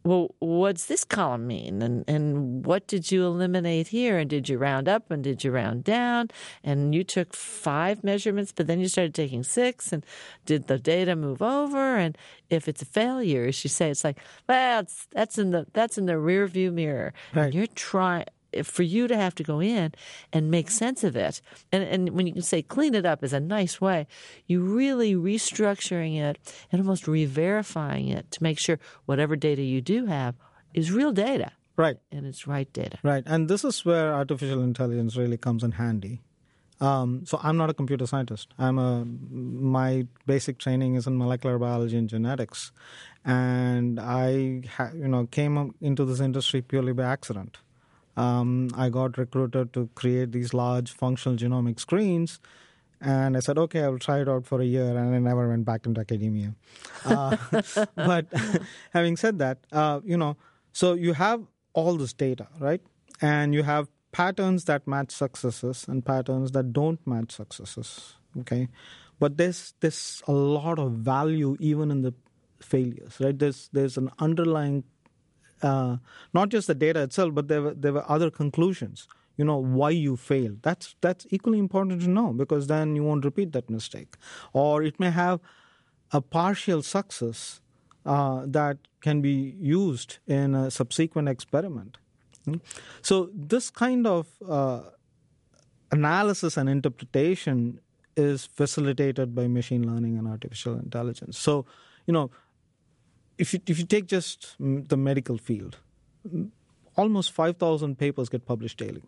well, what's this column mean? And and what did you eliminate here? And did you round up and did you round down? And you took five measurements, but then you started taking six. And did the data move over? And if it's a failure, as you say, it's like, well, that's in the that's in the rear view mirror. Right. And you're trying for you to have to go in and make sense of it. And, and when you can say clean it up is a nice way, you really restructuring it and almost re-verifying it to make sure whatever data you do have is real data. Right. And it's right data. Right. And this is where artificial intelligence really comes in handy. Um, so I'm not a computer scientist. I'm a my basic training is in molecular biology and genetics, and I ha, you know came into this industry purely by accident um, I got recruited to create these large functional genomic screens. And I said, okay, I will try it out for a year. And I never went back into academia. Uh, *laughs* but *laughs* having said that, uh, you know, so you have all this data, right? And you have patterns that match successes and patterns that don't match successes. Okay. But there's, there's a lot of value even in the failures, right? There's, there's an underlying uh, not just the data itself, but there were, there were other conclusions. You know why you failed. That's that's equally important to know because then you won't repeat that mistake. Or it may have a partial success uh, that can be used in a subsequent experiment. Hmm? So this kind of uh, analysis and interpretation is facilitated by machine learning and artificial intelligence. So you know if you if you take just the medical field, almost five thousand papers get published daily.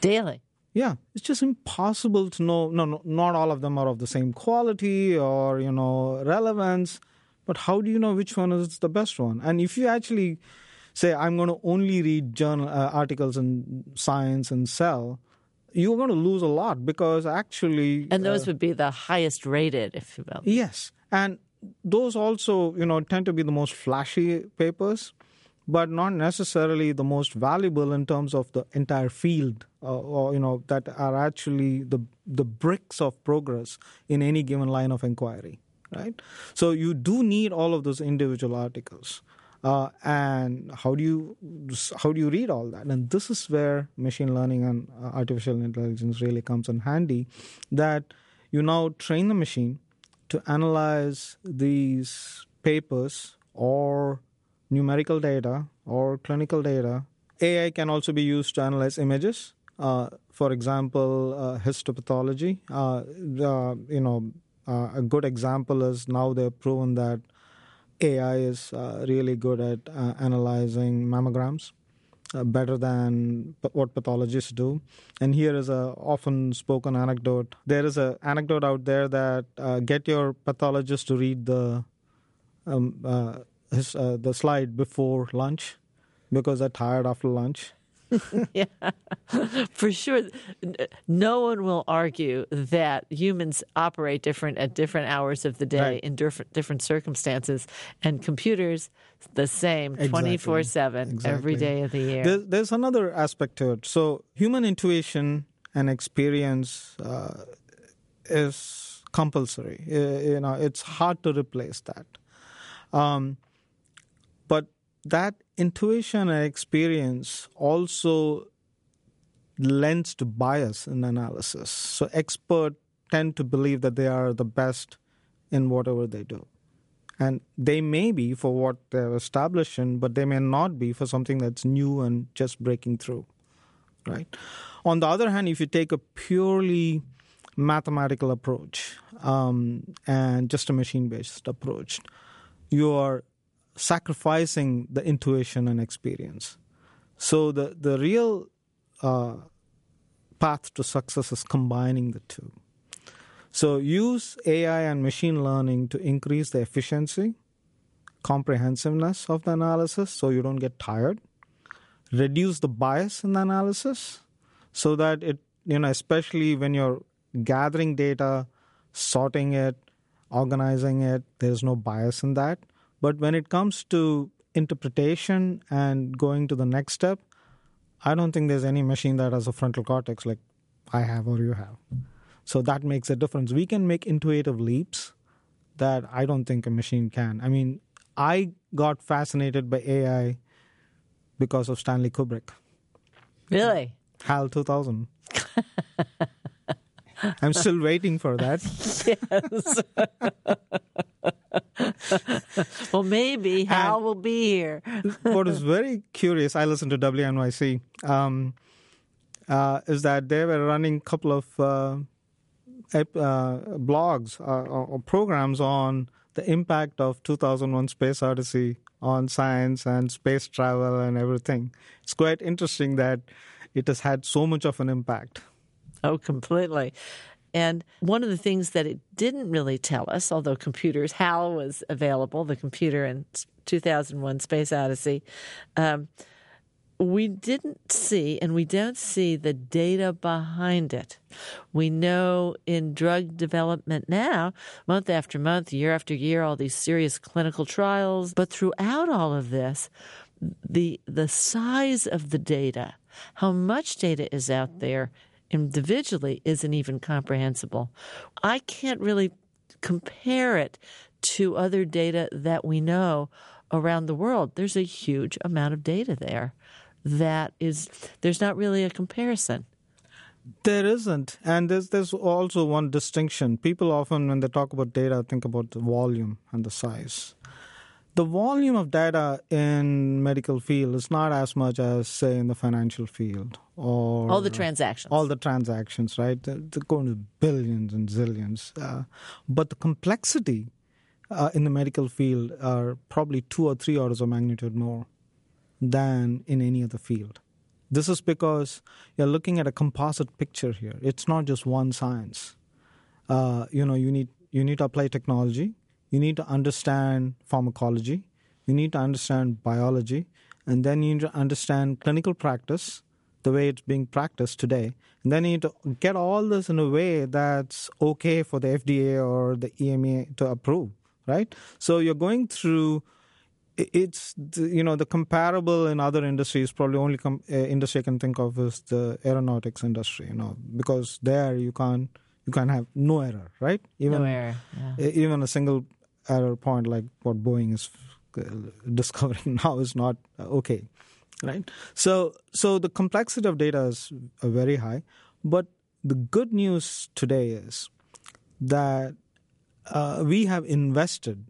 Daily. Yeah, it's just impossible to know. No, no, not all of them are of the same quality or you know relevance. But how do you know which one is the best one? And if you actually say, "I'm going to only read journal uh, articles in Science and Cell," you're going to lose a lot because actually, and those uh, would be the highest rated, if you will. Yes, and those also, you know, tend to be the most flashy papers, but not necessarily the most valuable in terms of the entire field, uh, or you know, that are actually the the bricks of progress in any given line of inquiry, right? So you do need all of those individual articles. Uh, and how do you how do you read all that? And this is where machine learning and artificial intelligence really comes in handy. That you now train the machine to analyze these papers or numerical data or clinical data. AI can also be used to analyze images. Uh, for example, uh, histopathology. Uh, you know, uh, a good example is now they've proven that AI is uh, really good at uh, analyzing mammograms uh, better than what pathologists do. And here is a often spoken anecdote. There is an anecdote out there that uh, get your pathologist to read the um, uh, his, uh, the slide before lunch because they're tired after lunch. *laughs* yeah, for sure. No one will argue that humans operate different at different hours of the day Right. in different different circumstances, and computers the same twenty four seven every day of the year. There's, there's another aspect to it. So, human intuition and experience uh, is compulsory. You know, it's hard to replace that. Um, that intuition and experience also lends to bias in analysis. So, experts tend to believe that they are the best in whatever they do. And they may be for what they're establishing, but they may not be for something that's new and just breaking through. Right? On the other hand, if you take a purely mathematical approach um, and just a machine based approach, you are sacrificing the intuition and experience. So the, the real uh, path to success is combining the two. So use AI and machine learning to increase the efficiency, comprehensiveness of the analysis so you don't get tired. Reduce the bias in the analysis so that it, you know, especially when you're gathering data, sorting it, organizing it, there's no bias in that. But when it comes to interpretation and going to the next step, I don't think there's any machine that has a frontal cortex like I have or you have. So that makes a difference. We can make intuitive leaps that I don't think a machine can. I mean, I got fascinated by AI because of Stanley Kubrick, really? HAL 2000. I'm still waiting for that. *laughs* *laughs* *laughs* Well, maybe Hal will be here. *laughs* what is very curious, I listen to WNYC, um, uh, is that they were running a couple of uh, ep- uh, blogs uh, or, or programs on the impact of 2001 Space Odyssey on science and space travel and everything. It's quite interesting that it has had so much of an impact. Oh, completely. And one of the things that it didn't really tell us, although computers, HAL was available, the computer in 2001 Space Odyssey, um, we didn't see and we don't see the data behind it. We know in drug development now, month after month, year after year, all these serious clinical trials, but throughout all of this, the the size of the data, how much data is out there individually isn't even comprehensible. I can't really compare it to other data that we know around the world. There's a huge amount of data there that is there's not really a comparison. There isn't, and there's there's also one distinction. People often, when they talk about data, think about the volume and the size. The volume of data in medical field is not as much as, say, in the financial field or All the transactions. all the transactions, right? They're, they're going to billions and zillions. Uh, but the complexity uh, in the medical field are probably two or three orders of magnitude more than in any other field. This is because you're looking at a composite picture here. It's not just one science. Uh, you know, you need you need to apply technology. You need to understand pharmacology. You need to understand biology, and then you need to understand clinical practice, the way it's being practiced today. And then you need to get all this in a way that's okay for the FDA or the EMA to approve, right? So you're going through it's you know the comparable in other industries probably only com- uh, industry I can think of is the aeronautics industry you know because there you can't you can't have no error right even no error. Yeah. even a single error point like what Boeing is *laughs* discovering now is not uh, okay right so so the complexity of data is uh, very high but the good news today is that uh, we have invested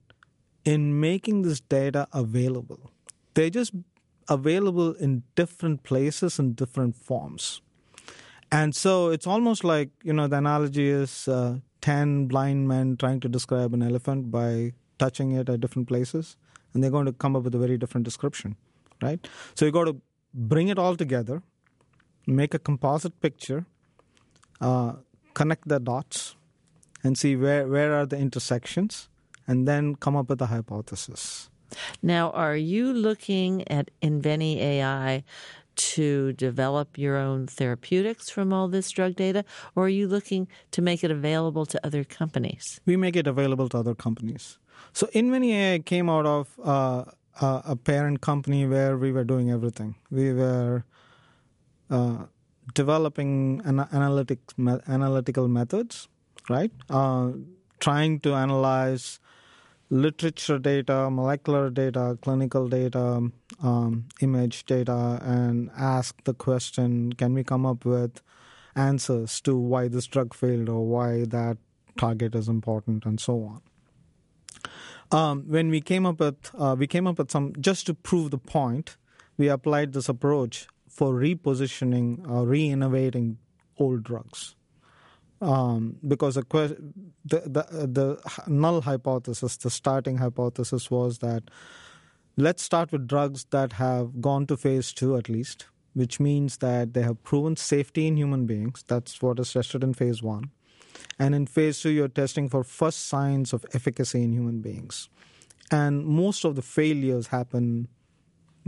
in making this data available. They're just available in different places in different forms. And so it's almost like, you know, the analogy is uh, 10 blind men trying to describe an elephant by touching it at different places, and they're going to come up with a very different description, right? So you got to bring it all together, make a composite picture, uh, connect the dots, and see where, where are the intersections, and then come up with a hypothesis. Now, are you looking at Inveni AI to develop your own therapeutics from all this drug data, or are you looking to make it available to other companies? We make it available to other companies. So Inveni AI came out of uh, a parent company where we were doing everything. We were uh, developing an analytics me- analytical methods, right? Uh, trying to analyze literature data, molecular data, clinical data, um, image data, and ask the question can we come up with answers to why this drug failed or why that target is important and so on. Um, when we came up with uh, we came up with some just to prove the point, we applied this approach for repositioning or re-innovating old drugs um, because the, the, the the null hypothesis, the starting hypothesis was that let's start with drugs that have gone to phase two at least, which means that they have proven safety in human beings. That's what is tested in phase one, and in phase two, you're testing for first signs of efficacy in human beings, and most of the failures happen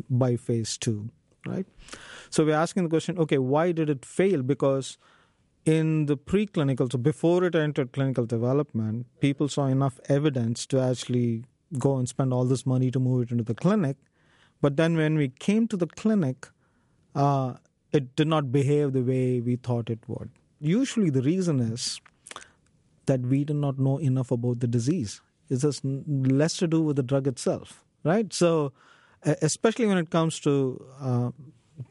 by phase two, right? So we're asking the question: Okay, why did it fail? Because in the preclinical, so before it entered clinical development, people saw enough evidence to actually go and spend all this money to move it into the clinic. But then when we came to the clinic, uh, it did not behave the way we thought it would. Usually, the reason is that we did not know enough about the disease. It has less to do with the drug itself, right? So, especially when it comes to uh,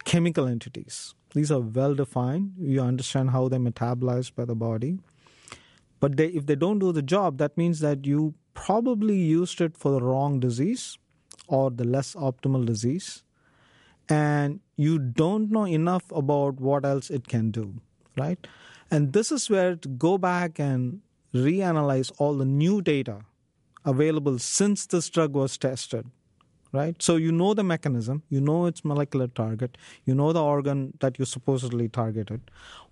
chemical entities, these are well defined. You understand how they're metabolized by the body. But they, if they don't do the job, that means that you probably used it for the wrong disease or the less optimal disease. And you don't know enough about what else it can do, right? And this is where to go back and reanalyze all the new data available since this drug was tested right? So you know the mechanism, you know its molecular target, you know the organ that you supposedly targeted.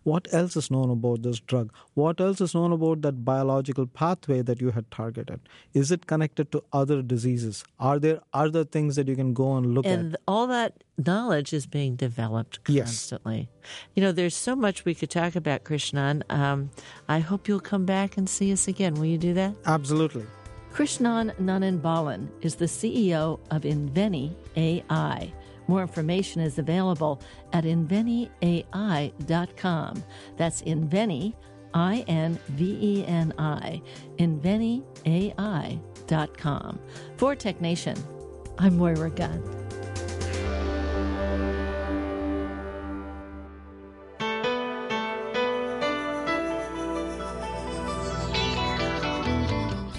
What else is known about this drug? What else is known about that biological pathway that you had targeted? Is it connected to other diseases? Are there other things that you can go and look and at? And all that knowledge is being developed constantly. Yes. You know, there's so much we could talk about, Krishnan. Um, I hope you'll come back and see us again. Will you do that? Absolutely. Krishnan Nannan is the CEO of Inveni AI. More information is available at inveniai.com. That's Inveni, I N V E N I, inveniai.com. For Tech Nation, I'm Moira Gunn.